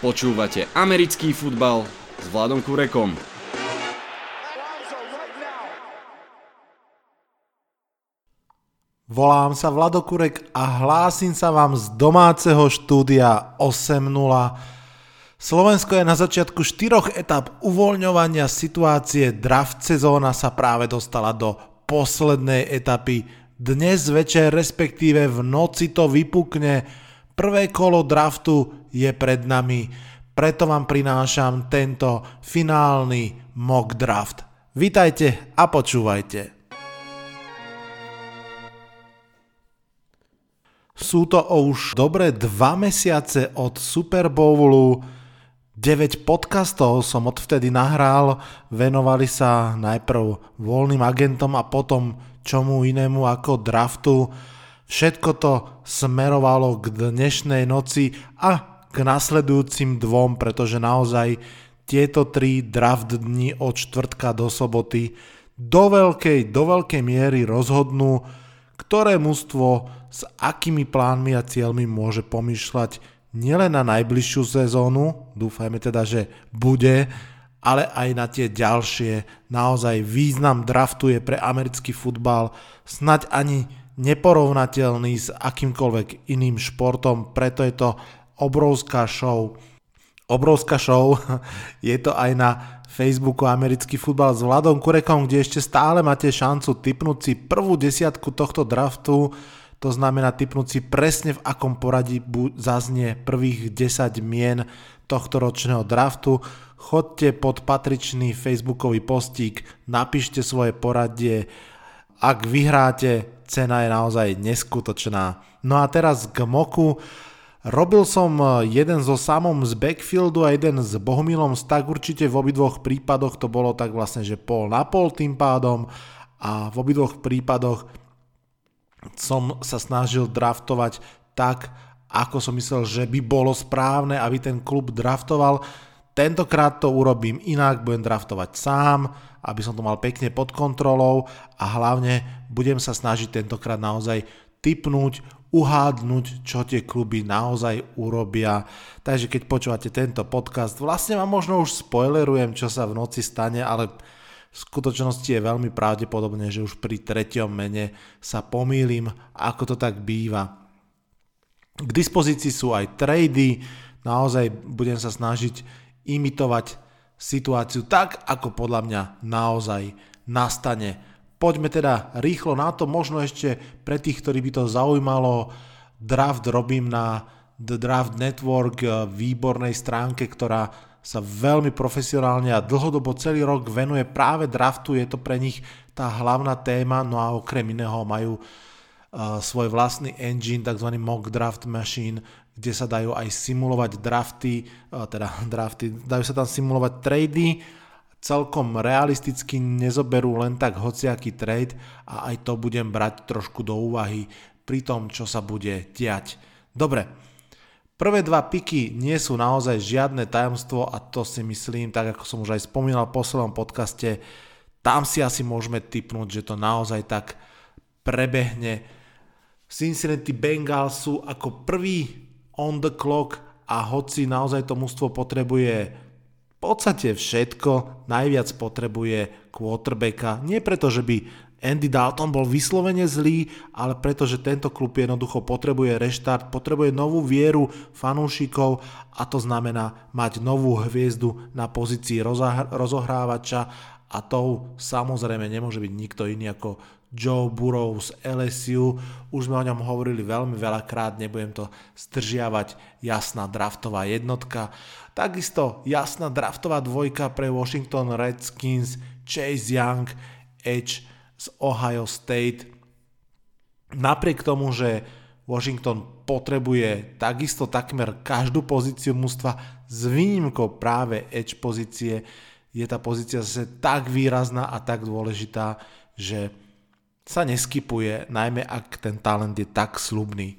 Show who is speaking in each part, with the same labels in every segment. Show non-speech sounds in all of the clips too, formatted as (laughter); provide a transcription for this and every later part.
Speaker 1: Počúvate americký futbal s Vladom Kurekom.
Speaker 2: Volám sa Vlado Kurek a hlásim sa vám z domáceho štúdia 8.0. Slovensko je na začiatku štyroch etap uvoľňovania situácie. Draft sezóna sa práve dostala do poslednej etapy. Dnes večer, respektíve v noci to vypukne. Prvé kolo draftu je pred nami. Preto vám prinášam tento finálny mock draft. Vítajte a počúvajte. Sú to už dobré dva mesiace od Super Bowlu. 9 podcastov som odvtedy nahral, venovali sa najprv voľným agentom a potom čomu inému ako draftu. Všetko to smerovalo k dnešnej noci a k nasledujúcim dvom, pretože naozaj tieto tri draft dni od čtvrtka do soboty do veľkej, do veľkej miery rozhodnú, ktoré mužstvo s akými plánmi a cieľmi môže pomýšľať nielen na najbližšiu sezónu, dúfajme teda, že bude, ale aj na tie ďalšie. Naozaj význam draftu je pre americký futbal snať ani neporovnateľný s akýmkoľvek iným športom, preto je to obrovská show. Obrovská show (laughs) je to aj na Facebooku Americký futbal s Vladom Kurekom, kde ešte stále máte šancu typnúť si prvú desiatku tohto draftu, to znamená typnúť si presne v akom poradí zaznie prvých 10 mien tohto ročného draftu. Chodte pod patričný facebookový postík, napíšte svoje poradie, ak vyhráte, cena je naozaj neskutočná. No a teraz k moku. Robil som e, jeden so samom z backfieldu a jeden s Bohumilom tak určite v obidvoch prípadoch to bolo tak vlastne, že pol na pol tým pádom a v obidvoch prípadoch som sa snažil draftovať tak, ako som myslel, že by bolo správne, aby ten klub draftoval. Tentokrát to urobím inak, budem draftovať sám, aby som to mal pekne pod kontrolou a hlavne budem sa snažiť tentokrát naozaj typnúť uhádnuť, čo tie kluby naozaj urobia. Takže keď počúvate tento podcast, vlastne vám možno už spoilerujem, čo sa v noci stane, ale v skutočnosti je veľmi pravdepodobné, že už pri treťom mene sa pomýlim, ako to tak býva. K dispozícii sú aj trady, naozaj budem sa snažiť imitovať situáciu tak, ako podľa mňa naozaj nastane Poďme teda rýchlo na to, možno ešte pre tých, ktorí by to zaujímalo, draft robím na The Draft Network, eh, výbornej stránke, ktorá sa veľmi profesionálne a dlhodobo celý rok venuje práve draftu, je to pre nich tá hlavná téma, no a okrem iného majú uh, svoj vlastný engine, tzv. mock draft machine, kde sa dajú aj simulovať drafty, uh, teda (laughs) drafty, dajú sa tam simulovať trady, celkom realisticky nezoberú len tak hociaký trade a aj to budem brať trošku do úvahy pri tom, čo sa bude diať. Dobre, prvé dva piky nie sú naozaj žiadne tajomstvo a to si myslím, tak ako som už aj spomínal v poslednom podcaste, tam si asi môžeme typnúť, že to naozaj tak prebehne. Cincinnati Bengals sú ako prvý on the clock a hoci naozaj to mužstvo potrebuje podstate všetko, najviac potrebuje quarterbacka. Nie preto, že by Andy Dalton bol vyslovene zlý, ale preto, že tento klub jednoducho potrebuje reštart, potrebuje novú vieru fanúšikov a to znamená mať novú hviezdu na pozícii rozohrávača a tou samozrejme nemôže byť nikto iný ako Joe Burrow z LSU. Už sme o ňom hovorili veľmi veľakrát, nebudem to zdržiavať. Jasná draftová jednotka. Takisto jasná draftová dvojka pre Washington Redskins, Chase Young, Edge z Ohio State. Napriek tomu, že Washington potrebuje takisto takmer každú pozíciu mústva s výnimkou práve edge pozície, je tá pozícia zase tak výrazná a tak dôležitá, že sa neskypuje, najmä ak ten talent je tak slubný.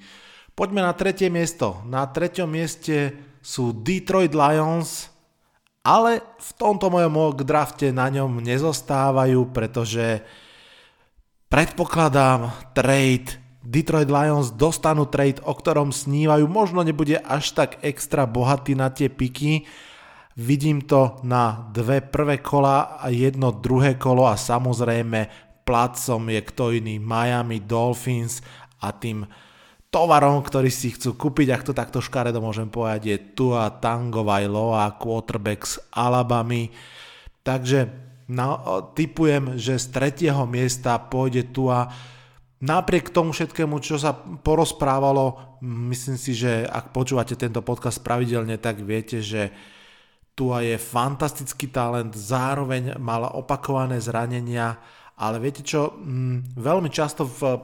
Speaker 2: Poďme na tretie miesto. Na treťom mieste sú Detroit Lions, ale v tomto mojom mock drafte na ňom nezostávajú, pretože predpokladám trade Detroit Lions dostanú trade, o ktorom snívajú. Možno nebude až tak extra bohatý na tie piky. Vidím to na dve prvé kola a jedno druhé kolo a samozrejme placom je kto iný Miami Dolphins a tým tovarom, ktorý si chcú kúpiť, ak to takto škaredo môžem povedať, je Tua Tango Vailoa, quarterback z Alabamy. Takže na, typujem, že z tretieho miesta pôjde Tua. Napriek tomu všetkému, čo sa porozprávalo, myslím si, že ak počúvate tento podcast pravidelne, tak viete, že Tua je fantastický talent, zároveň mal opakované zranenia, ale viete čo, mm, veľmi často v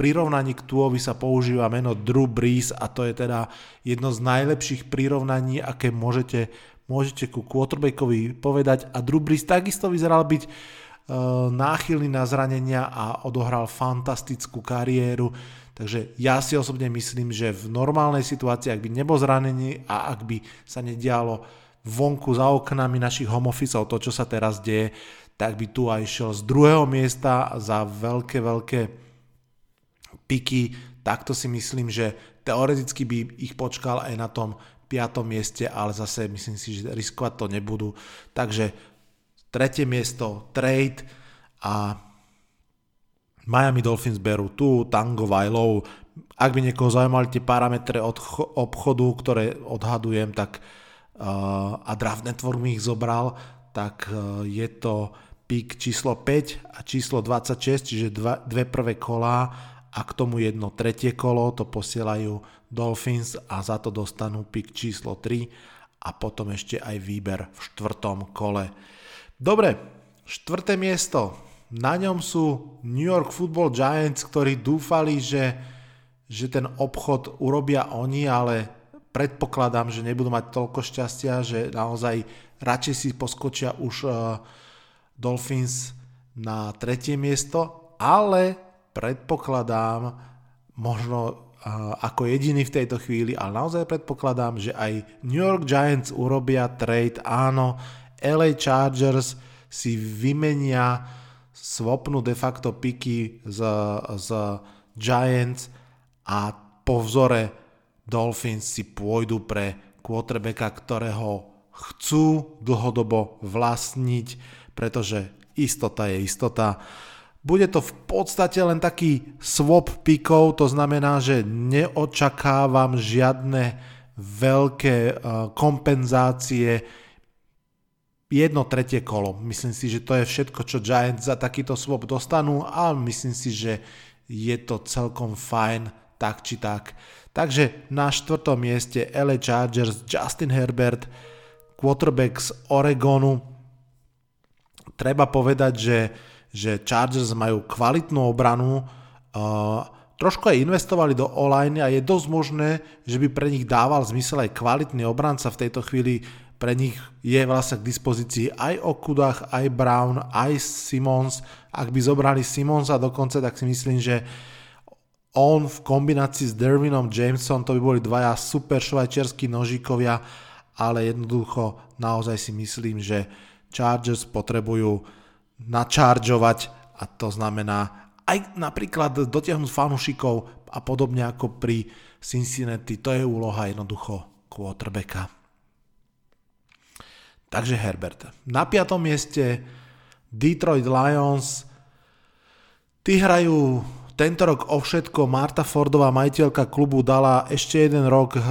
Speaker 2: prirovnaní k Tuovi sa používa meno Drew Brees a to je teda jedno z najlepších prirovnaní, aké môžete, môžete ku quarterbackovi povedať a Drew Brees takisto vyzeral byť uh, náchylný na zranenia a odohral fantastickú kariéru. Takže ja si osobne myslím, že v normálnej situácii, ak by nebol zranený a ak by sa nedialo vonku za oknami našich home officeov to, čo sa teraz deje, tak by tu aj šiel z druhého miesta za veľké, veľké piky, takto si myslím, že teoreticky by ich počkal aj na tom 5. mieste, ale zase myslím si, že riskovať to nebudú. Takže tretie miesto trade a Miami Dolphins berú tu Tango Vajlov. Ak by niekoho zaujímali tie parametre od obchodu, ktoré odhadujem, tak a Draft Network mi ich zobral, tak uh, je to pík číslo 5 a číslo 26, čiže dva, dve prvé kolá a k tomu jedno tretie kolo, to posielajú Dolphins a za to dostanú pick číslo 3 a potom ešte aj výber v štvrtom kole. Dobre, štvrté miesto. Na ňom sú New York Football Giants, ktorí dúfali, že, že ten obchod urobia oni, ale predpokladám, že nebudú mať toľko šťastia, že naozaj radšej si poskočia už uh, Dolphins na tretie miesto, ale predpokladám, možno ako jediný v tejto chvíli, ale naozaj predpokladám, že aj New York Giants urobia trade, áno, LA Chargers si vymenia, swapnú de facto piky z, z Giants a po vzore Dolphins si pôjdu pre quarterbacka, ktorého chcú dlhodobo vlastniť, pretože istota je istota. Bude to v podstate len taký swap pikov, to znamená, že neočakávam žiadne veľké eh, kompenzácie jedno tretie kolo. Myslím si, že to je všetko, čo Giants za takýto swap dostanú a myslím si, že je to celkom fajn tak či tak. Takže na štvrtom mieste LA Chargers Justin Herbert, quarterback z Oregonu. Treba povedať, že že Chargers majú kvalitnú obranu, uh, trošku aj investovali do online a je dosť možné, že by pre nich dával zmysel aj kvalitný obranca v tejto chvíli. Pre nich je vlastne k dispozícii aj Okudach, aj Brown, aj Simons. Ak by zobrali Simonsa dokonca, tak si myslím, že on v kombinácii s Dervinom Jameson, to by boli dvaja super švajčiarskí nožikovia, ale jednoducho naozaj si myslím, že Chargers potrebujú načaržovať a to znamená aj napríklad dotiahnuť fanúšikov a podobne ako pri Cincinnati, to je úloha jednoducho quarterbacka. Takže Herbert. Na piatom mieste Detroit Lions. Tí hrajú tento rok o všetko Marta Fordová, majiteľka klubu, dala ešte jeden rok eh,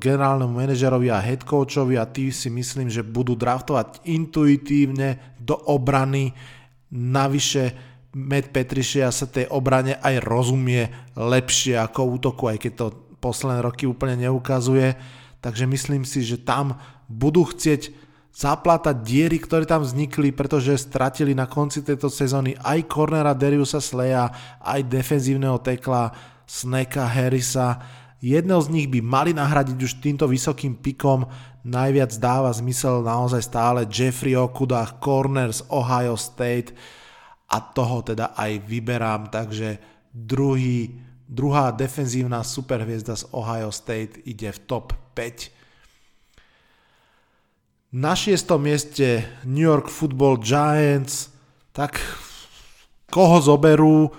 Speaker 2: generálnemu manažerovi a head coachovi a tí si myslím, že budú draftovať intuitívne do obrany. Navyše Matt Petrišia sa tej obrane aj rozumie lepšie ako útoku, aj keď to posledné roky úplne neukazuje. Takže myslím si, že tam budú chcieť zaplatať diery, ktoré tam vznikli, pretože stratili na konci tejto sezóny aj cornera Dariusa Sleja, aj defenzívneho tekla Sneka Harrisa. Jedného z nich by mali nahradiť už týmto vysokým pikom. Najviac dáva zmysel naozaj stále Jeffrey Okuda, corner z Ohio State a toho teda aj vyberám, takže druhý, druhá defenzívna superhviezda z Ohio State ide v top 5 na šiestom mieste New York Football Giants, tak koho zoberú?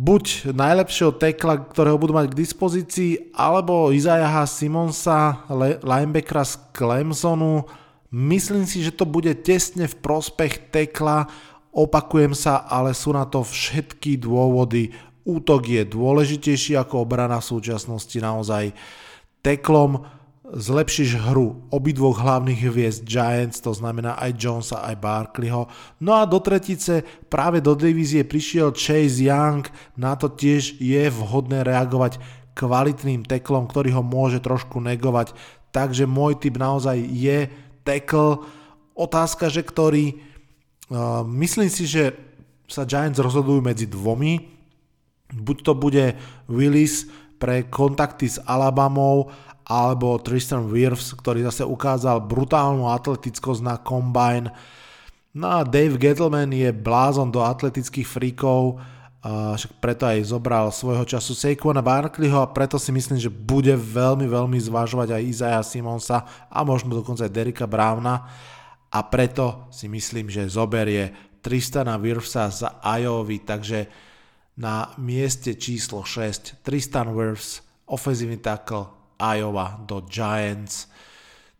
Speaker 2: buď najlepšieho tekla, ktorého budú mať k dispozícii, alebo Izajaha Simonsa, linebackera z Clemsonu. Myslím si, že to bude tesne v prospech tekla, opakujem sa, ale sú na to všetky dôvody. Útok je dôležitejší ako obrana v súčasnosti naozaj. Teklom zlepšíš hru obidvoch hlavných hviezd Giants, to znamená aj Jonesa, aj Barkleyho. No a do tretice práve do divízie prišiel Chase Young, na to tiež je vhodné reagovať kvalitným teklom, ktorý ho môže trošku negovať. Takže môj typ naozaj je tekl. Otázka, že ktorý... Uh, myslím si, že sa Giants rozhodujú medzi dvomi. Buď to bude Willis pre kontakty s Alabamou alebo Tristan Wirfs, ktorý zase ukázal brutálnu atletickosť na combine. No a Dave Gettleman je blázon do atletických fríkov, však preto aj zobral svojho času Saquona Barkleyho a preto si myslím, že bude veľmi, veľmi zvažovať aj Isaiah Simonsa a možno dokonca aj Derika Browna a preto si myslím, že zoberie Tristana Wirfsa za Iowa, takže na mieste číslo 6 Tristan Wirfs, ofenzívny tackle Iowa do Giants.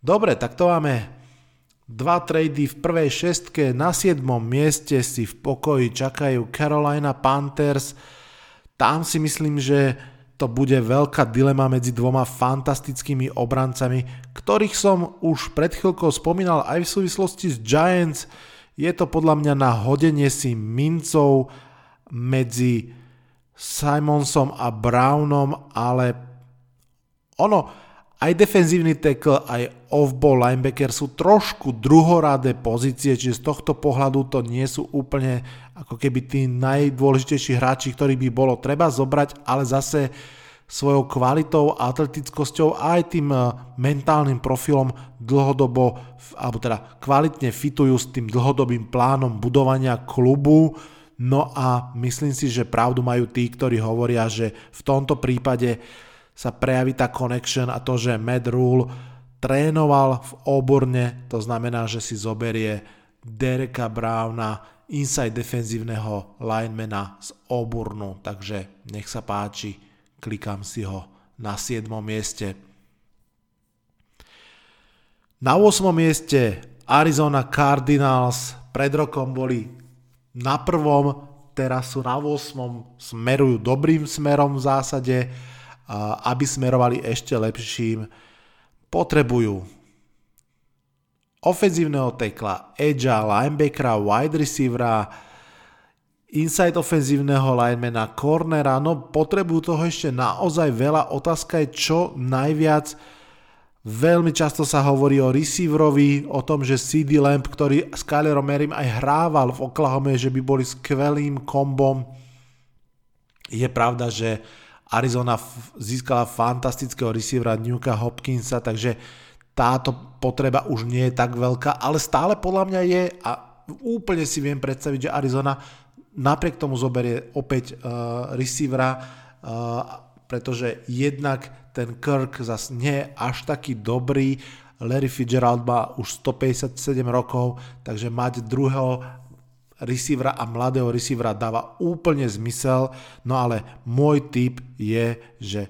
Speaker 2: Dobre, tak to máme dva trady v prvej šestke. Na siedmom mieste si v pokoji čakajú Carolina Panthers. Tam si myslím, že to bude veľká dilema medzi dvoma fantastickými obrancami, ktorých som už pred chvíľkou spomínal aj v súvislosti s Giants. Je to podľa mňa na hodenie si mincov medzi Simonsom a Brownom, ale ono, aj defenzívny tackle, aj off-ball linebacker sú trošku druhoradé pozície, čiže z tohto pohľadu to nie sú úplne ako keby tí najdôležitejší hráči, ktorí by bolo treba zobrať, ale zase svojou kvalitou, atletickosťou a aj tým eh, mentálnym profilom dlhodobo, alebo teda kvalitne fitujú s tým dlhodobým plánom budovania klubu. No a myslím si, že pravdu majú tí, ktorí hovoria, že v tomto prípade sa prejaví tá connection a to, že Matt Rule trénoval v oborne, to znamená, že si zoberie Dereka Browna, inside defenzívneho linemana z Oburnu, takže nech sa páči, klikám si ho na 7. mieste. Na 8. mieste Arizona Cardinals pred rokom boli na prvom, teraz sú na 8. smerujú dobrým smerom v zásade aby smerovali ešte lepším, potrebujú ofenzívneho tekla, edgea, linebackera, wide receivera, inside ofenzívneho linemana, cornera, no potrebujú toho ešte naozaj veľa. Otázka je čo najviac. Veľmi často sa hovorí o receiverovi, o tom, že CD Lamp, ktorý s Kylerom Merim aj hrával v Oklahoma, že by boli skvelým kombom. Je pravda, že Arizona získala fantastického receivera Newka Hopkinsa, takže táto potreba už nie je tak veľká, ale stále podľa mňa je a úplne si viem predstaviť, že Arizona napriek tomu zoberie opäť uh, receivera, uh, pretože jednak ten Kirk zase nie je až taký dobrý, Larry Fitzgerald má už 157 rokov, takže mať druhého receivera a mladého receivera dáva úplne zmysel, no ale môj tip je, že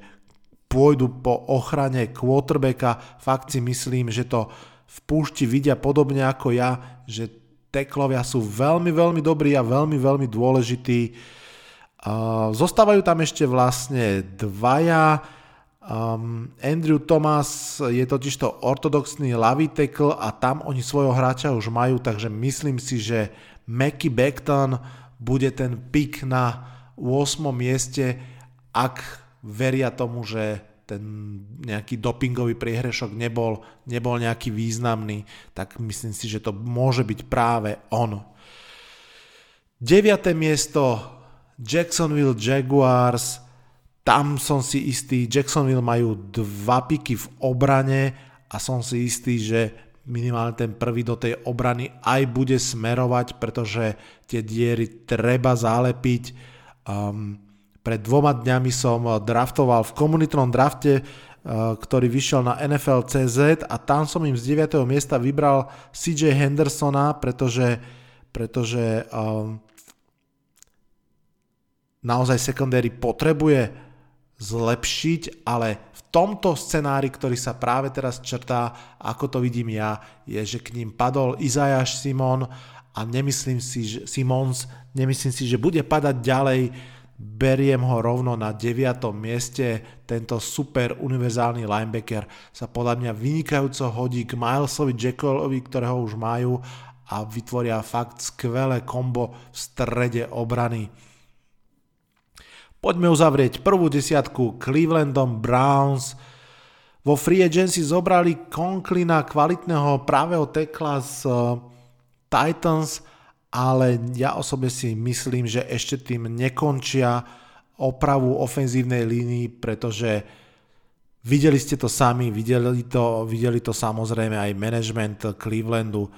Speaker 2: pôjdu po ochrane quarterbacka, fakt si myslím, že to v púšti vidia podobne ako ja, že teklovia sú veľmi, veľmi dobrí a veľmi, veľmi dôležití. Zostávajú tam ešte vlastne dvaja. Um, Andrew Thomas je totižto ortodoxný lavý tekl a tam oni svojho hráča už majú, takže myslím si, že Mackie Beckton bude ten pik na 8. mieste, ak veria tomu, že ten nejaký dopingový priehrešok nebol, nebol nejaký významný, tak myslím si, že to môže byť práve on. 9. miesto Jacksonville Jaguars, tam som si istý, Jacksonville majú dva piky v obrane a som si istý, že minimálne ten prvý do tej obrany aj bude smerovať, pretože tie diery treba zalepiť. Um, pred dvoma dňami som draftoval v komunitnom drafte, uh, ktorý vyšiel na NFL.cz a tam som im z 9. miesta vybral CJ Hendersona, pretože, pretože um, naozaj secondary potrebuje zlepšiť, ale v tomto scenári, ktorý sa práve teraz črtá, ako to vidím ja, je, že k ním padol Izajaš Simon a nemyslím si, že Simons, nemyslím si, že bude padať ďalej, beriem ho rovno na 9. mieste, tento super univerzálny linebacker sa podľa mňa vynikajúco hodí k Milesovi Jackovi, ktorého už majú a vytvoria fakt skvelé kombo v strede obrany. Poďme uzavrieť prvú desiatku Clevelandom Browns. Vo free agency zobrali Conklina, kvalitného pravého tekla z eh, Titans, ale ja osobne si myslím, že ešte tým nekončia opravu ofenzívnej línii, pretože videli ste to sami, videli to, videli to samozrejme aj management Clevelandu.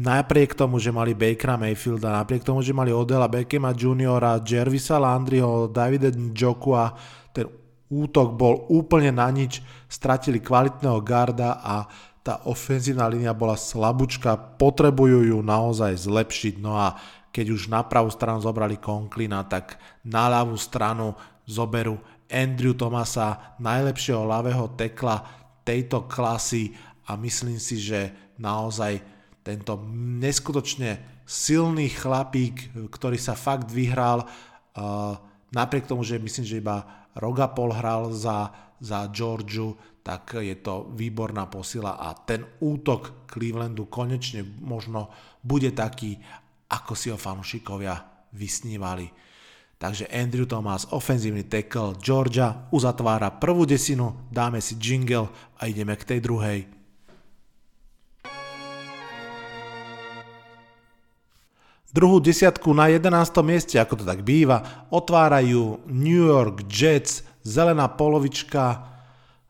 Speaker 2: Napriek tomu, že mali Bakera Mayfielda, napriek tomu, že mali Odela Beckhama Juniora, Jervisa Landryho, Davida Njokua, ten útok bol úplne na nič, stratili kvalitného garda a tá ofenzívna línia bola slabúčka, potrebujú ju naozaj zlepšiť, no a keď už na pravú stranu zobrali Conklina, tak na ľavú stranu zoberú Andrew Thomasa, najlepšieho ľavého tekla tejto klasy a myslím si, že naozaj tento neskutočne silný chlapík, ktorý sa fakt vyhral, napriek tomu, že myslím, že iba Rogapol hral za, za Georgiu, tak je to výborná posila a ten útok Clevelandu konečne možno bude taký, ako si ho fanúšikovia vysnívali. Takže Andrew Thomas, ofenzívny tackle, Georgia uzatvára prvú desinu, dáme si jingle a ideme k tej druhej. Druhú desiatku na 11. mieste, ako to tak býva, otvárajú New York Jets, zelená polovička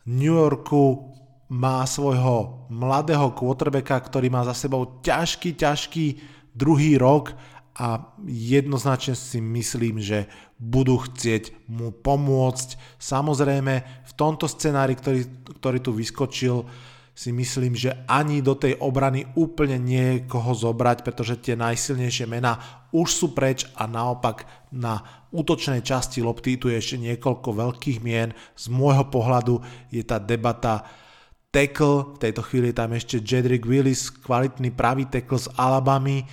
Speaker 2: New Yorku má svojho mladého quarterbacka, ktorý má za sebou ťažký, ťažký druhý rok a jednoznačne si myslím, že budú chcieť mu pomôcť. Samozrejme, v tomto scenári, ktorý, ktorý tu vyskočil, si myslím, že ani do tej obrany úplne nie je koho zobrať, pretože tie najsilnejšie mená už sú preč a naopak na útočnej časti lopty tu je ešte niekoľko veľkých mien. Z môjho pohľadu je tá debata tackle, v tejto chvíli je tam ešte Jedrick Willis, kvalitný pravý tackle z Alabamy,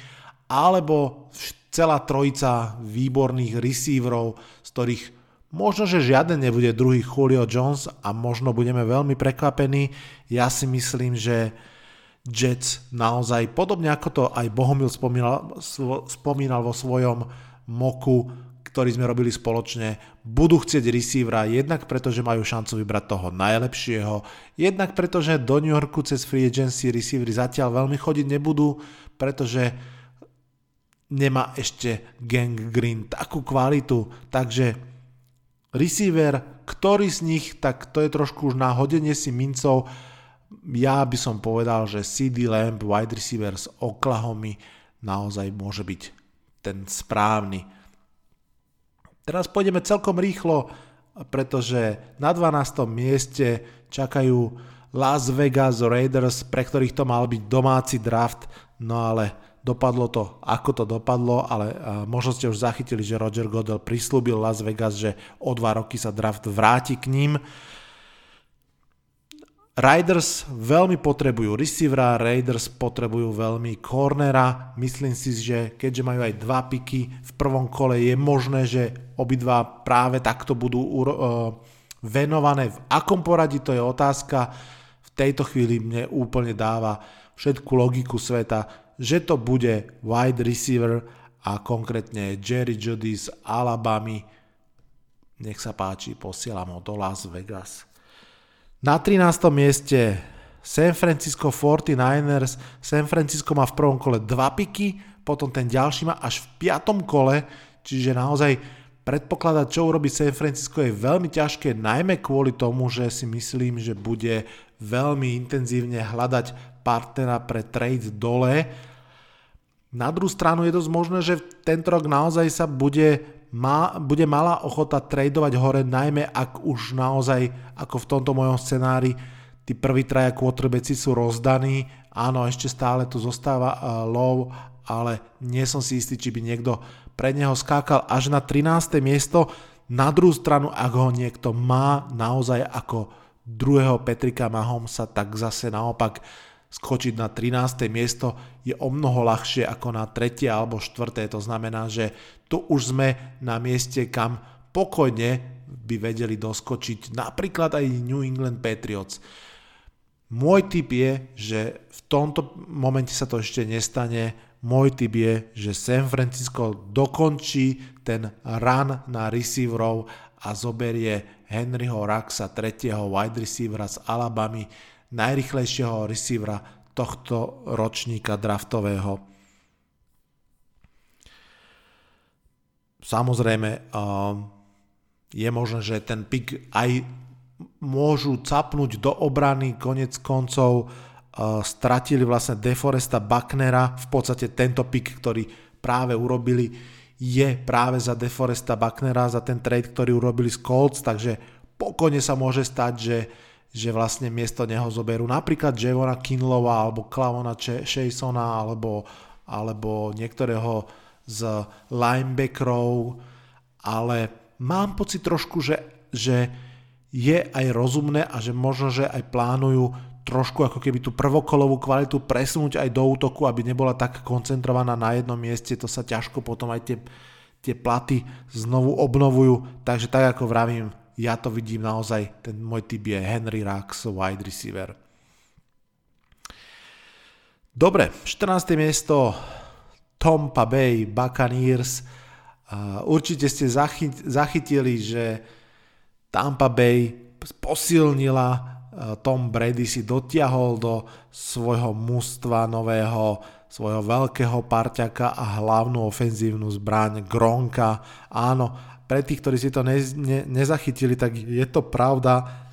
Speaker 2: alebo celá trojica výborných receiverov, z ktorých Možno, že žiaden nebude druhý Julio Jones a možno budeme veľmi prekvapení. Ja si myslím, že Jets naozaj, podobne ako to aj Bohomil spomínal, spomínal vo svojom moku, ktorý sme robili spoločne, budú chcieť receivera jednak preto, že majú šancu vybrať toho najlepšieho, jednak preto, že do New Yorku cez free agency receivery zatiaľ veľmi chodiť nebudú, pretože nemá ešte Gang Green takú kvalitu, takže receiver, ktorý z nich, tak to je trošku už na hodenie si mincov. Ja by som povedal, že CD Lamb, wide receiver z Oklahoma, naozaj môže byť ten správny. Teraz pôjdeme celkom rýchlo, pretože na 12. mieste čakajú Las Vegas Raiders, pre ktorých to mal byť domáci draft, no ale Dopadlo to, ako to dopadlo, ale možno ste už zachytili, že Roger Goodell prislúbil Las Vegas, že o dva roky sa draft vráti k ním. Riders veľmi potrebujú receivera, Raiders potrebujú veľmi cornera. Myslím si, že keďže majú aj dva piky v prvom kole, je možné, že obidva práve takto budú uh, venované. V akom poradí to je otázka. V tejto chvíli mne úplne dáva všetku logiku sveta, že to bude wide receiver a konkrétne Jerry Judy z Alabamy. Nech sa páči, posielam ho do Las Vegas. Na 13. mieste San Francisco 49ers. San Francisco má v prvom kole dva piky, potom ten ďalší má až v piatom kole, čiže naozaj predpokladať, čo urobí San Francisco je veľmi ťažké, najmä kvôli tomu, že si myslím, že bude veľmi intenzívne hľadať partnera pre trade dole. Na druhú stranu je dosť možné, že tento rok naozaj sa bude, má, bude malá ochota tradovať hore, najmä ak už naozaj, ako v tomto mojom scenári, tí prví traja quarterbacki sú rozdaní. Áno, ešte stále tu zostáva uh, low, ale nie som si istý, či by niekto pre neho skákal až na 13. miesto. Na druhú stranu, ak ho niekto má naozaj ako druhého Petrika Mahomsa, tak zase naopak skočiť na 13. miesto je o mnoho ľahšie ako na 3. alebo 4. To znamená, že tu už sme na mieste, kam pokojne by vedeli doskočiť napríklad aj New England Patriots. Môj tip je, že v tomto momente sa to ešte nestane. Môj tip je, že San Francisco dokončí ten run na receiverov a zoberie Henryho Raxa, tretieho wide receivera z Alabamy, najrychlejšieho receivera tohto ročníka draftového. Samozrejme, je možné, že ten pick aj môžu capnúť do obrany, konec koncov stratili vlastne Deforesta Bucknera, v podstate tento pick, ktorý práve urobili, je práve za Deforesta Bucknera, za ten trade, ktorý urobili z Colts, takže pokojne sa môže stať, že že vlastne miesto neho zoberú. Napríklad Javona Kinlova alebo Clavona Shasona alebo, alebo niektorého z linebackerov, ale mám pocit trošku, že, že je aj rozumné a že možno, že aj plánujú trošku ako keby tú prvokolovú kvalitu presunúť aj do útoku, aby nebola tak koncentrovaná na jednom mieste, to sa ťažko potom aj tie, tie platy znovu obnovujú, takže tak ako vravím, ja to vidím naozaj, ten môj typ je Henry Rux, wide receiver. Dobre, 14. miesto Tampa Bay Buccaneers. Určite ste zachytili, že Tampa Bay posilnila Tom Brady si dotiahol do svojho mužstva nového, svojho veľkého parťaka a hlavnú ofenzívnu zbraň Gronka. Áno, pre tých, ktorí si to ne, ne, nezachytili, tak je to pravda.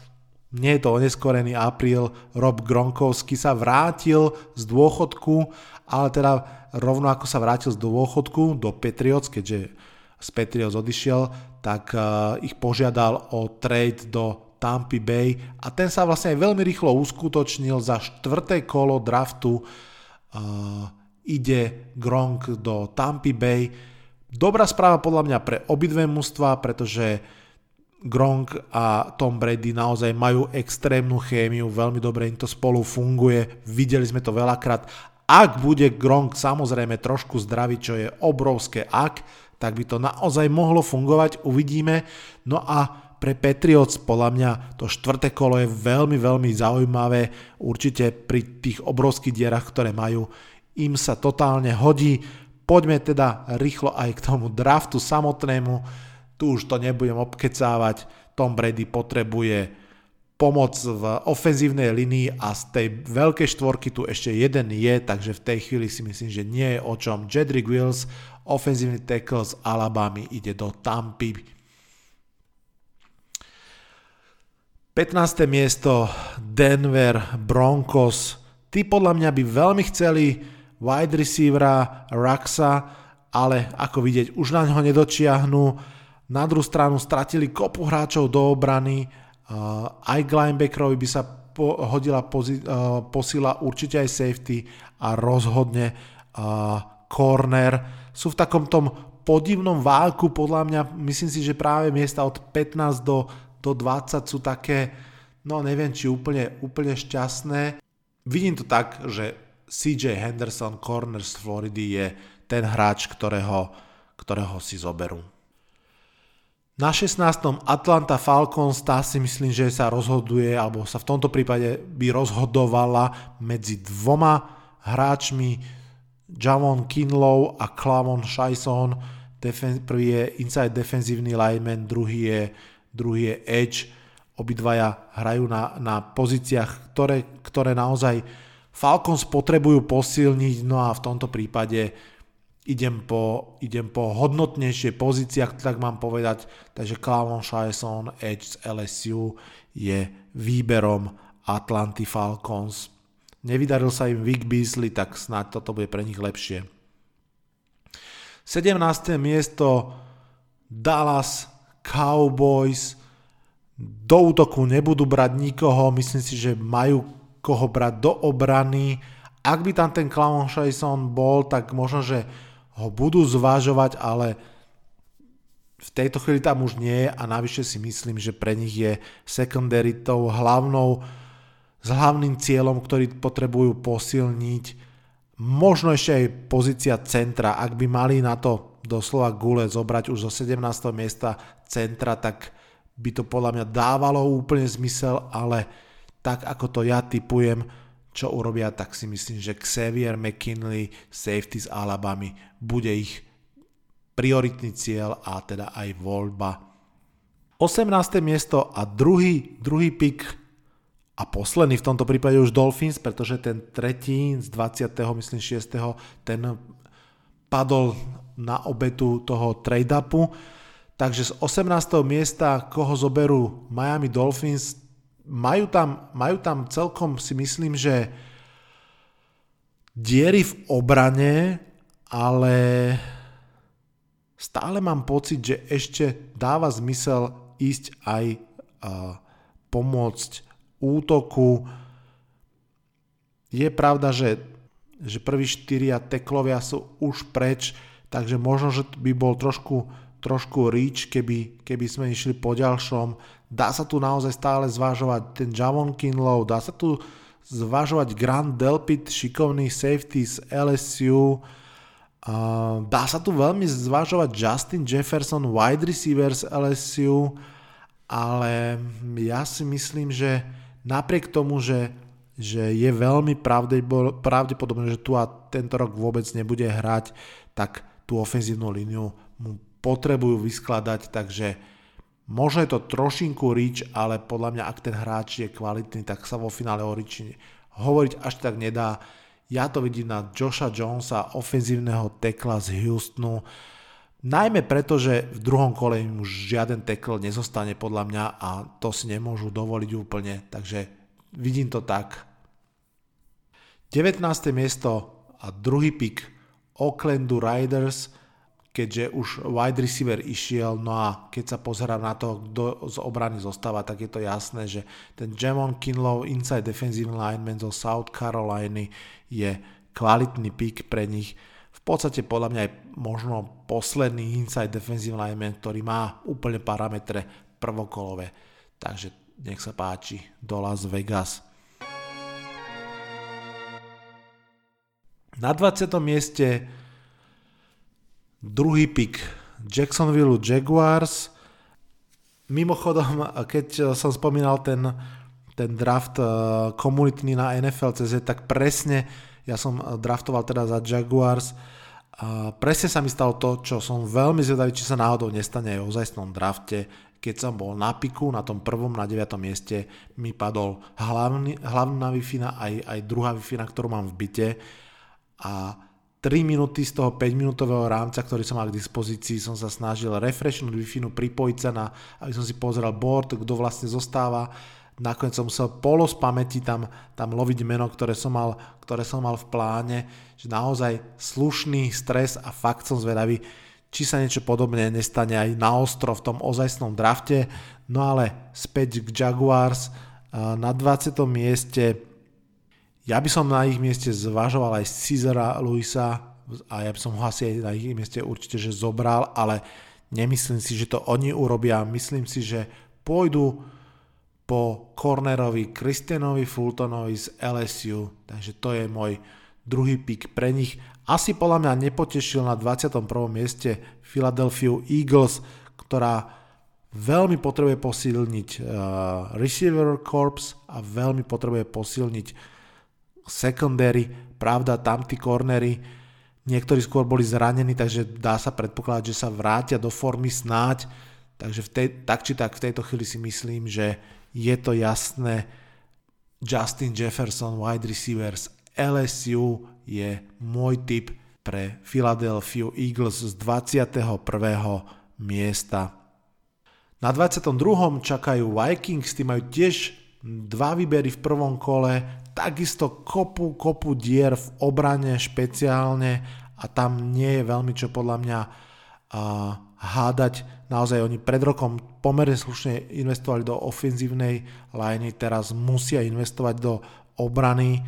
Speaker 2: Nie je to oneskorený apríl. Rob Gronkowski sa vrátil z dôchodku, ale teda rovno ako sa vrátil z dôchodku do Patriots, keďže z Patriots odišiel, tak uh, ich požiadal o trade do Tampa Bay a ten sa vlastne aj veľmi rýchlo uskutočnil za štvrté kolo draftu. Uh, ide Gronk do Tampa Bay Dobrá správa podľa mňa pre obidve mužstva, pretože Gronk a Tom Brady naozaj majú extrémnu chémiu, veľmi dobre im to spolu funguje, videli sme to veľakrát. Ak bude Gronk samozrejme trošku zdravý, čo je obrovské ak, tak by to naozaj mohlo fungovať, uvidíme. No a pre Patriots podľa mňa to štvrté kolo je veľmi, veľmi zaujímavé. Určite pri tých obrovských dierach, ktoré majú, im sa totálne hodí. Poďme teda rýchlo aj k tomu draftu samotnému. Tu už to nebudem obkecávať. Tom Brady potrebuje pomoc v ofenzívnej linii a z tej veľkej štvorky tu ešte jeden je, takže v tej chvíli si myslím, že nie je o čom. Jedrick Wills, ofenzívny tackle z Alabamy, ide do Tampy. 15. miesto Denver Broncos. Tí podľa mňa by veľmi chceli wide receivera Raxa, ale ako vidieť, už na ňo nedočiahnu. Na druhú stranu stratili kopu hráčov do obrany, uh, aj k linebackerovi by sa po, hodila pozi, uh, posila určite aj safety a rozhodne uh, corner. Sú v takom tom podivnom váku, podľa mňa, myslím si, že práve miesta od 15 do, do 20 sú také, no neviem, či úplne, úplne šťastné. Vidím to tak, že CJ Henderson, corner z Floridy, je ten hráč, ktorého, ktorého si zoberú. Na 16. Atlanta Falcons, tá si myslím, že sa rozhoduje, alebo sa v tomto prípade by rozhodovala medzi dvoma hráčmi, Javon Kinlow a Clavon Shaison. Prvý je inside defenzívny lineman, druhý je, druhý je edge. Obidvaja hrajú na, na pozíciách, ktoré, ktoré naozaj Falcons potrebujú posilniť, no a v tomto prípade idem po, idem po hodnotnejšie pozíciách, tak mám povedať, takže Clavon Shaison, Edge z LSU je výberom Atlanty Falcons. Nevydaril sa im Vic Beasley, tak snáď toto bude pre nich lepšie. 17. miesto Dallas Cowboys do útoku nebudú brať nikoho, myslím si, že majú koho brať do obrany. Ak by tam ten Clown Shason bol, tak možno, že ho budú zvážovať, ale v tejto chvíli tam už nie je a navyše si myslím, že pre nich je secondary tou hlavnou, s hlavným cieľom, ktorý potrebujú posilniť. Možno ešte aj pozícia centra, ak by mali na to doslova gule zobrať už zo 17. miesta centra, tak by to podľa mňa dávalo úplne zmysel, ale tak ako to ja typujem, čo urobia, tak si myslím, že Xavier McKinley, safety z Alabamy, bude ich prioritný cieľ a teda aj voľba. 18. miesto a druhý, druhý pick a posledný v tomto prípade už Dolphins, pretože ten tretí z 20. myslím 6. ten padol na obetu toho trade-upu. Takže z 18. miesta, koho zoberú Miami Dolphins, majú tam, majú tam celkom si myslím, že diery v obrane, ale stále mám pocit, že ešte dáva zmysel ísť aj uh, pomôcť útoku. Je pravda, že, že prví štyria teklovia sú už preč, takže možno, že by bol trošku, trošku reach, keby, keby sme išli po ďalšom. Dá sa tu naozaj stále zvážovať ten Javon Kinlow, dá sa tu zvažovať Grant Delpit, šikovný safety z LSU, dá sa tu veľmi zvažovať Justin Jefferson, wide receiver z LSU, ale ja si myslím, že napriek tomu, že, že je veľmi pravdepodobné, že tu a tento rok vôbec nebude hrať, tak tú ofenzívnu líniu potrebujú vyskladať, takže možno je to trošinku reach, ale podľa mňa ak ten hráč je kvalitný, tak sa vo finále o reach hovoriť až tak nedá. Ja to vidím na Josha Jonesa, ofenzívneho tekla z Houstonu, najmä preto, že v druhom kole im už žiaden tekl nezostane podľa mňa a to si nemôžu dovoliť úplne, takže vidím to tak. 19. miesto a druhý pick Oaklandu Riders, keďže už wide receiver išiel, no a keď sa pozerá na to, kto z obrany zostáva, tak je to jasné, že ten Jamon Kinlow, inside defensive lineman zo South Carolina je kvalitný pick pre nich. V podstate podľa mňa je možno posledný inside defensive lineman, ktorý má úplne parametre prvokolové. Takže nech sa páči, do Las Vegas. Na 20. mieste druhý pick Jacksonville Jaguars. Mimochodom, keď som spomínal ten ten draft eh, komunitný na NFL.cz, tak presne ja som eh, draftoval teda za Jaguars presne sa mi stalo to, čo som veľmi zvedavý, či sa náhodou nestane aj o ozajstnom drafte. Keď som bol na piku, na tom prvom, na 9. mieste, mi padol hlavný, hlavná wi aj, aj druhá wi ktorú mám v byte a 3 minúty z toho 5 minútového rámca, ktorý som mal k dispozícii, som sa snažil refreshnúť wi pripojiť sa na, aby som si pozrel board, kto vlastne zostáva nakoniec som musel polo z pamäti tam, tam loviť meno, ktoré som, mal, ktoré som mal v pláne, že naozaj slušný stres a fakt som zvedavý, či sa niečo podobné nestane aj na ostro v tom ozajstnom drafte. No ale späť k Jaguars na 20. mieste. Ja by som na ich mieste zvažoval aj Cizera Luisa a ja by som ho asi aj na ich mieste určite že zobral, ale nemyslím si, že to oni urobia. Myslím si, že pôjdu po cornerovi Christianovi Fultonovi z LSU, takže to je môj druhý pick pre nich. Asi podľa mňa nepotešil na 21. mieste Philadelphia Eagles, ktorá veľmi potrebuje posilniť uh, receiver corps a veľmi potrebuje posilniť secondary, pravda, tam tí cornery, niektorí skôr boli zranení, takže dá sa predpokladať, že sa vrátia do formy snáď, takže v tej, tak či tak v tejto chvíli si myslím, že je to jasné. Justin Jefferson, wide receivers LSU je môj tip pre Philadelphia Eagles z 21. miesta. Na 22. čakajú Vikings, tí majú tiež dva výbery v prvom kole, takisto kopu, kopu dier v obrane špeciálne a tam nie je veľmi čo podľa mňa uh, hádať. Naozaj oni pred rokom pomerne slušne investovali do ofenzívnej liney, teraz musia investovať do obrany.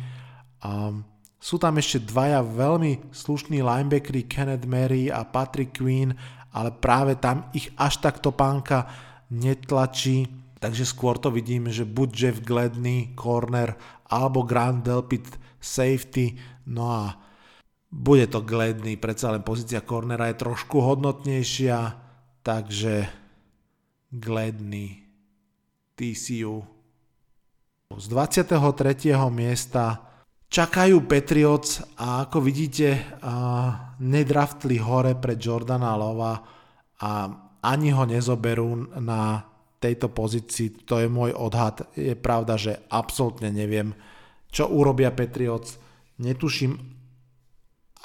Speaker 2: A Sú tam ešte dvaja veľmi slušní linebackery Kenneth Mary a Patrick Queen, ale práve tam ich až tak topánka netlačí, takže skôr to vidím, že buď Jeff Gladney, corner, alebo Grant Delpit, safety, no a bude to Gladney, predsa len pozícia cornera je trošku hodnotnejšia, takže Gladney, TCU. Z 23. miesta čakajú Patriots a ako vidíte nedraftli hore pre Jordana Lova a ani ho nezoberú na tejto pozícii, to je môj odhad. Je pravda, že absolútne neviem, čo urobia Patriots. Netuším,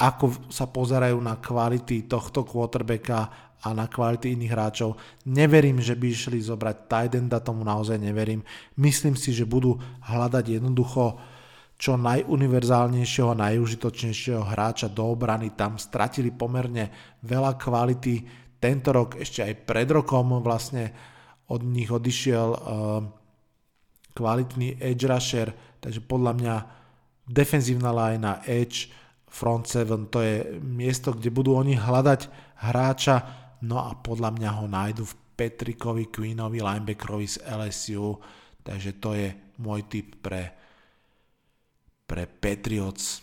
Speaker 2: ako sa pozerajú na kvality tohto quarterbacka a na kvality iných hráčov. Neverím, že by išli zobrať Tidenda, tomu naozaj neverím. Myslím si, že budú hľadať jednoducho čo najuniverzálnejšieho, najužitočnejšieho hráča do obrany. Tam stratili pomerne veľa kvality. Tento rok, ešte aj pred rokom vlastne od nich odišiel uh, kvalitný edge rusher, takže podľa mňa defenzívna line na edge, front seven, to je miesto, kde budú oni hľadať hráča, No a podľa mňa ho nájdu v Petrikovi Queenovi, linebackerovi z LSU, takže to je môj tip pre, pre Patriots.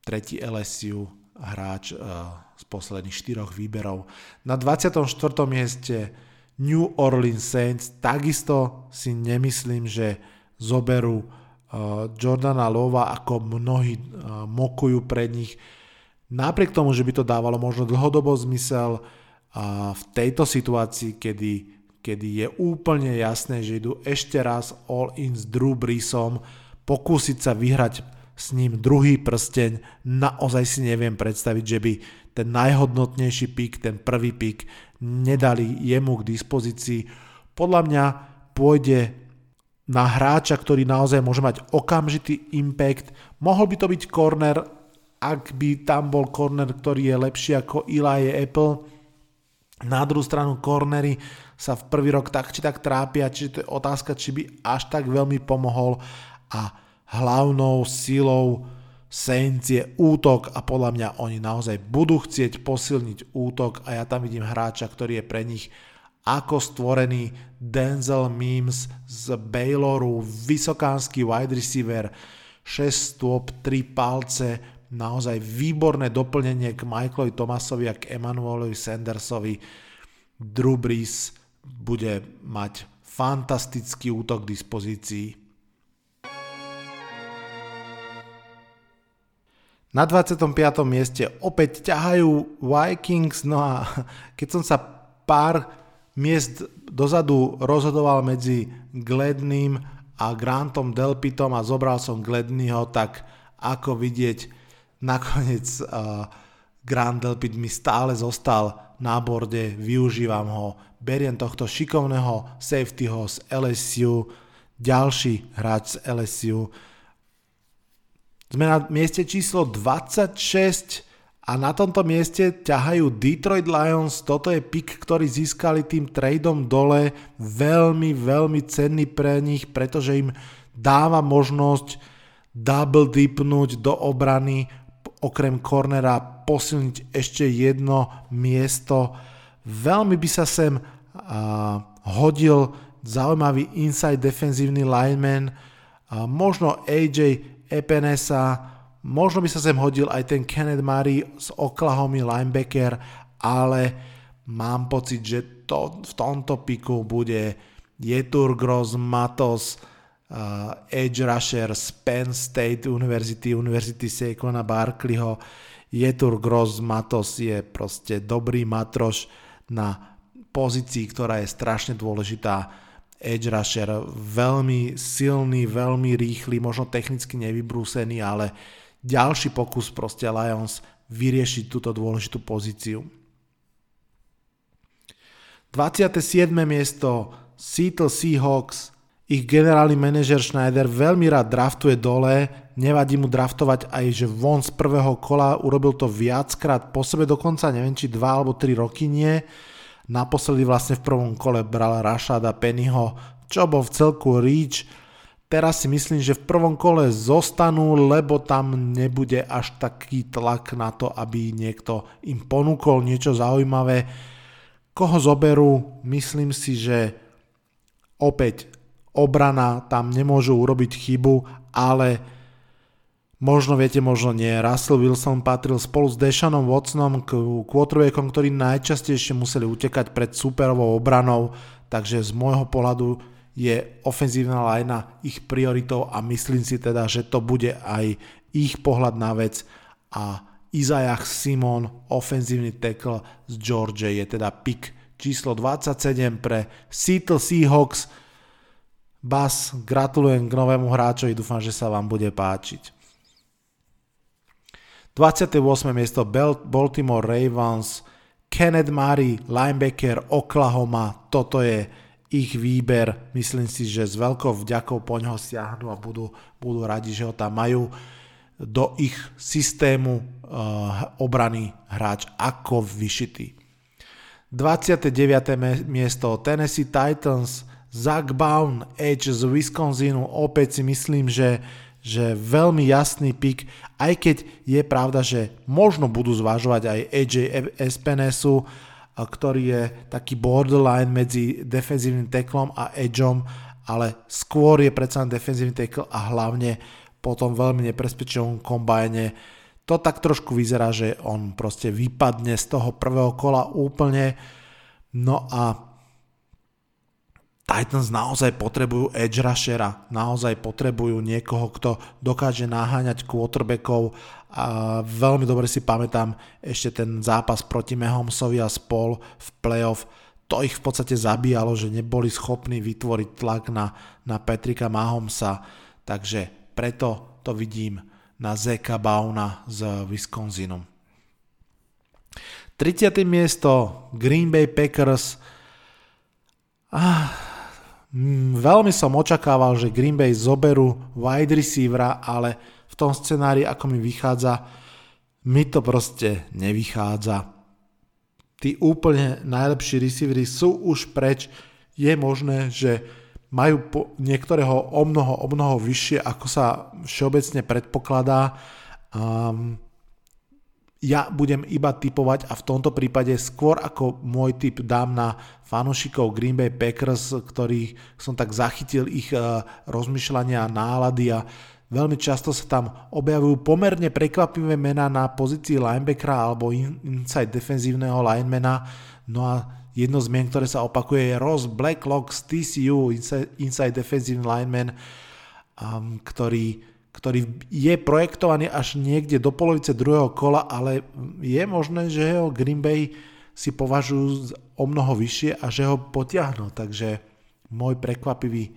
Speaker 2: Tretí LSU hráč uh, z posledných štyroch výberov. Na 24. mieste New Orleans Saints. Takisto si nemyslím, že zoberú uh, Jordana Lova, ako mnohí uh, mokujú pred nich. Napriek tomu, že by to dávalo možno dlhodobo zmysel, a v tejto situácii, kedy, kedy je úplne jasné, že idú ešte raz all in s Drew Breesom, pokúsiť sa vyhrať s ním druhý prsteň, naozaj si neviem predstaviť, že by ten najhodnotnejší pik, ten prvý pik, nedali jemu k dispozícii. Podľa mňa pôjde na hráča, ktorý naozaj môže mať okamžitý impact. Mohol by to byť corner, ak by tam bol corner, ktorý je lepší ako Eli Apple, na druhú stranu cornery sa v prvý rok tak či tak trápia, čiže to je otázka, či by až tak veľmi pomohol a hlavnou silou Saints je útok a podľa mňa oni naozaj budú chcieť posilniť útok a ja tam vidím hráča, ktorý je pre nich ako stvorený Denzel Mims z Bayloru, vysokánsky wide receiver, 6 stôp, 3 palce, naozaj výborné doplnenie k Michaelovi Thomasovi a k Emanuelovi Sandersovi. Drew Brees bude mať fantastický útok k dispozícii. Na 25. mieste opäť ťahajú Vikings, no a keď som sa pár miest dozadu rozhodoval medzi Gledným a Grantom Delpitom a zobral som Glednýho, tak ako vidieť nakoniec uh, Grand Delpit mi stále zostal na borde, využívam ho, beriem tohto šikovného safetyho z LSU, ďalší hráč z LSU. Sme na mieste číslo 26 a na tomto mieste ťahajú Detroit Lions. Toto je pick, ktorý získali tým tradeom dole. Veľmi, veľmi cenný pre nich, pretože im dáva možnosť double dipnúť do obrany okrem cornera posilniť ešte jedno miesto. Veľmi by sa sem uh, hodil zaujímavý inside defenzívny lineman, uh, možno AJ Epenesa, možno by sa sem hodil aj ten Kenneth Murray z Oklahoma linebacker, ale mám pocit, že to, v tomto piku bude Jetur Gross Matos, uh, edge rusher z Penn State University, University Saquona Barkleyho, Jetur Gross Matos je proste dobrý matroš na pozícii, ktorá je strašne dôležitá. Edge rusher, veľmi silný, veľmi rýchly, možno technicky nevybrúsený, ale ďalší pokus proste Lions vyriešiť túto dôležitú pozíciu. 27. miesto Seattle Seahawks ich generálny manažer Schneider veľmi rád draftuje dole, nevadí mu draftovať aj, že von z prvého kola urobil to viackrát po sebe dokonca, neviem či dva alebo tri roky nie. Naposledy vlastne v prvom kole bral Rashada Pennyho, čo bol v celku reach. Teraz si myslím, že v prvom kole zostanú, lebo tam nebude až taký tlak na to, aby niekto im ponúkol niečo zaujímavé. Koho zoberú? Myslím si, že opäť obrana tam nemôžu urobiť chybu, ale možno viete, možno nie. Russell Wilson patril spolu s Deshanom Watsonom k quarterbackom, ktorí najčastejšie museli utekať pred superovou obranou, takže z môjho pohľadu je ofenzívna lajna ich prioritou a myslím si teda, že to bude aj ich pohľad na vec a Izajach Simon, ofenzívny tackle z Georgia je teda pick číslo 27 pre Seattle Seahawks. Bas, gratulujem k novému hráčovi, dúfam, že sa vám bude páčiť. 28. miesto Baltimore Ravens, Kenneth Murray, linebacker Oklahoma, toto je ich výber, myslím si, že s veľkou vďakou po ňoho siahnu a budú, budú radi, že ho tam majú do ich systému uh, obrany hráč ako vyšitý. 29. miesto Tennessee Titans, Zach Baum, Edge z Wisconsinu, opäť si myslím, že, že veľmi jasný pick, aj keď je pravda, že možno budú zvažovať aj AJ Espenesu, ktorý je taký borderline medzi defenzívnym teklom a edgeom, ale skôr je predsa defenzívny tackle a hlavne po tom veľmi neprespečenom kombajne to tak trošku vyzerá, že on proste vypadne z toho prvého kola úplne. No a Titans naozaj potrebujú edge rushera, naozaj potrebujú niekoho, kto dokáže naháňať quarterbackov a veľmi dobre si pamätám ešte ten zápas proti Mahomsovi a spol v playoff, to ich v podstate zabíjalo, že neboli schopní vytvoriť tlak na, na Petrika Mahomsa, takže preto to vidím na Zeka Bauna z Wisconsinu. 30. miesto Green Bay Packers. Ah, veľmi som očakával, že Green Bay zoberú wide receivera, ale v tom scenári, ako mi vychádza, mi to proste nevychádza. Tí úplne najlepší receivery sú už preč. Je možné, že majú niektorého o mnoho, o mnoho vyššie, ako sa všeobecne predpokladá. Um, ja budem iba typovať a v tomto prípade skôr ako môj typ dám na fanúšikov Green Bay Packers, ktorých som tak zachytil ich uh, rozmýšľania a nálady a veľmi často sa tam objavujú pomerne prekvapivé mená na pozícii linebackera alebo in, inside defenzívneho linemana. No a jedno z mien, ktoré sa opakuje je Ross Blacklock z TCU, inside, inside defensive lineman, um, ktorý ktorý je projektovaný až niekde do polovice druhého kola, ale je možné, že ho Green Bay si považujú o mnoho vyššie a že ho potiahnu. Takže môj prekvapivý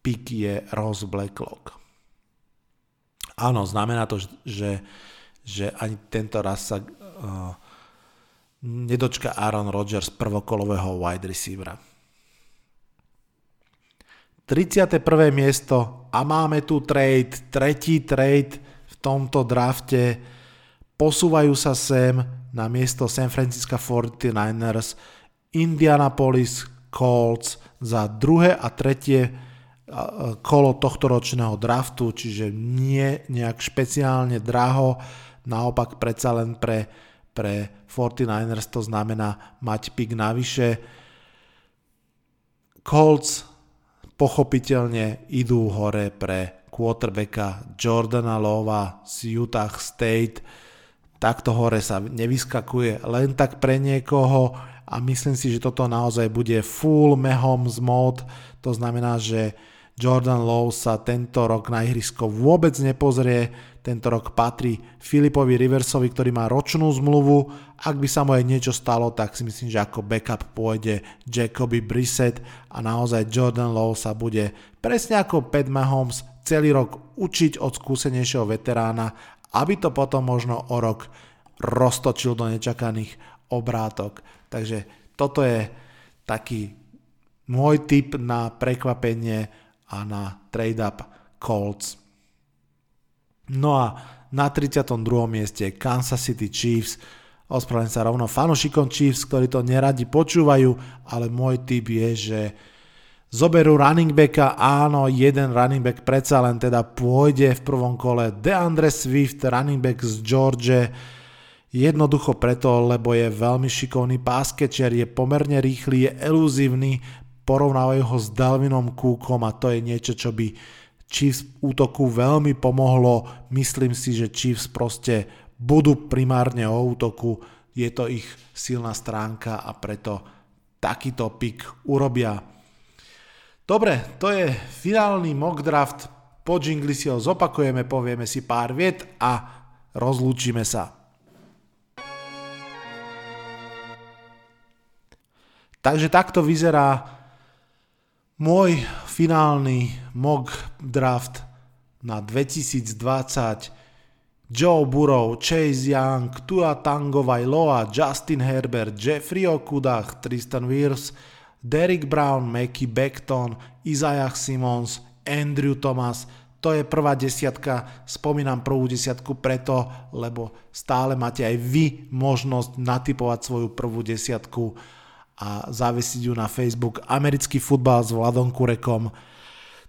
Speaker 2: pick je Ross Blacklock. Áno, znamená to, že, že ani tento raz sa uh, nedočka Aaron Rodgers prvokolového wide receivera. 31. miesto a máme tu trade, tretí trade v tomto drafte. Posúvajú sa sem na miesto San Francisco 49ers Indianapolis Colts za druhé a tretie kolo tohto ročného draftu, čiže nie nejak špeciálne draho, naopak predsa len pre, pre 49ers to znamená mať pik navyše. Colts pochopiteľne idú hore pre quarterbacka Jordana Lova z Utah State. Takto hore sa nevyskakuje len tak pre niekoho a myslím si, že toto naozaj bude full Mahomes mode. To znamená, že Jordan Lowe sa tento rok na ihrisko vôbec nepozrie, tento rok patrí Filipovi Riversovi, ktorý má ročnú zmluvu. Ak by sa mu aj niečo stalo, tak si myslím, že ako backup pôjde Jacoby Brissett a naozaj Jordan Lowe sa bude presne ako Pat Mahomes celý rok učiť od skúsenejšieho veterána, aby to potom možno o rok roztočil do nečakaných obrátok. Takže toto je taký môj tip na prekvapenie a na trade-up Colts. No a na 32. mieste Kansas City Chiefs. Ospravedlňujem sa rovno fanušikom Chiefs, ktorí to neradi počúvajú, ale môj tip je, že zoberú running backa, áno, jeden running back predsa len teda pôjde v prvom kole. DeAndre Swift, running back z George, jednoducho preto, lebo je veľmi šikovný páskečer, je pomerne rýchly, je eluzívny, porovnávajú ho s Dalvinom Cookom a to je niečo, čo by Chiefs útoku veľmi pomohlo. Myslím si, že Chiefs proste budú primárne o útoku, je to ich silná stránka a preto takýto pick urobia. Dobre, to je finálny mock draft. Po jingli si ho zopakujeme, povieme si pár viet a rozlúčime sa. Takže takto vyzerá môj finálny mock draft na 2020. Joe Burrow, Chase Young, Tua Tango Vailoa, Justin Herbert, Jeffrey Okudach, Tristan Wirfs, Derek Brown, Mackie Beckton, Isaiah Simmons, Andrew Thomas, to je prvá desiatka, spomínam prvú desiatku preto, lebo stále máte aj vy možnosť natypovať svoju prvú desiatku a zavesiť ju na Facebook Americký futbal s Vladom Kurekom.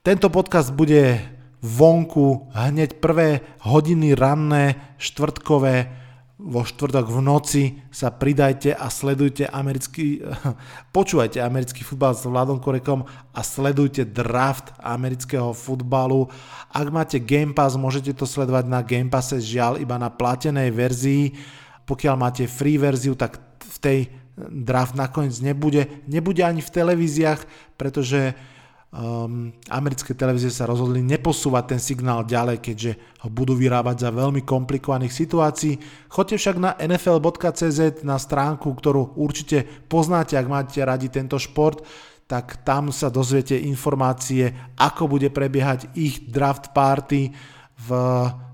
Speaker 2: Tento podcast bude vonku hneď prvé hodiny ranné, štvrtkové, vo štvrtok v noci sa pridajte a sledujte americký, (laughs) počúvajte americký futbal s Vladom Korekom a sledujte draft amerického futbalu. Ak máte Game Pass, môžete to sledovať na Game Passe, žiaľ iba na platenej verzii. Pokiaľ máte free verziu, tak v tej draft nakoniec nebude. Nebude ani v televíziách, pretože um, americké televízie sa rozhodli neposúvať ten signál ďalej, keďže ho budú vyrábať za veľmi komplikovaných situácií. Choďte však na nfl.cz na stránku, ktorú určite poznáte, ak máte radi tento šport, tak tam sa dozviete informácie, ako bude prebiehať ich draft party v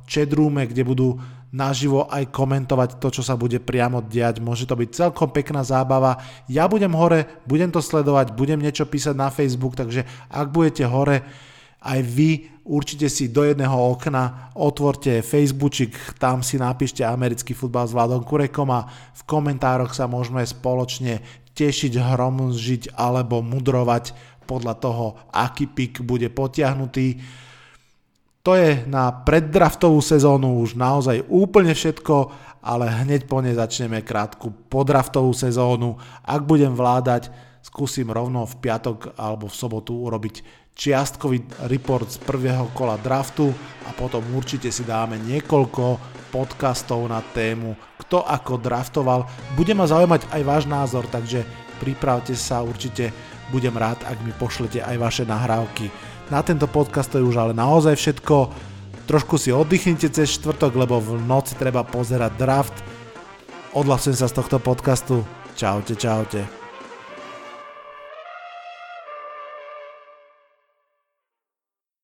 Speaker 2: chatroome, kde budú naživo aj komentovať to, čo sa bude priamo diať. Môže to byť celkom pekná zábava. Ja budem hore, budem to sledovať, budem niečo písať na Facebook, takže ak budete hore, aj vy určite si do jedného okna otvorte Facebookčik, tam si napíšte americký futbal s Vladom Kurekom a v komentároch sa môžeme spoločne tešiť, hromžiť alebo mudrovať podľa toho, aký pik bude potiahnutý. To je na preddraftovú sezónu už naozaj úplne všetko, ale hneď po nej začneme krátku podraftovú sezónu. Ak budem vládať, skúsim rovno v piatok alebo v sobotu urobiť čiastkový report z prvého kola draftu a potom určite si dáme niekoľko podcastov na tému, kto ako draftoval. Bude ma zaujímať aj váš názor, takže pripravte sa, určite budem rád, ak mi pošlete aj vaše nahrávky. Na tento podcast to je už ale naozaj všetko. Trošku si oddychnite cez štvrtok, lebo v noci treba pozerať draft. Odhlasujem sa z tohto podcastu. Čaute, čaute.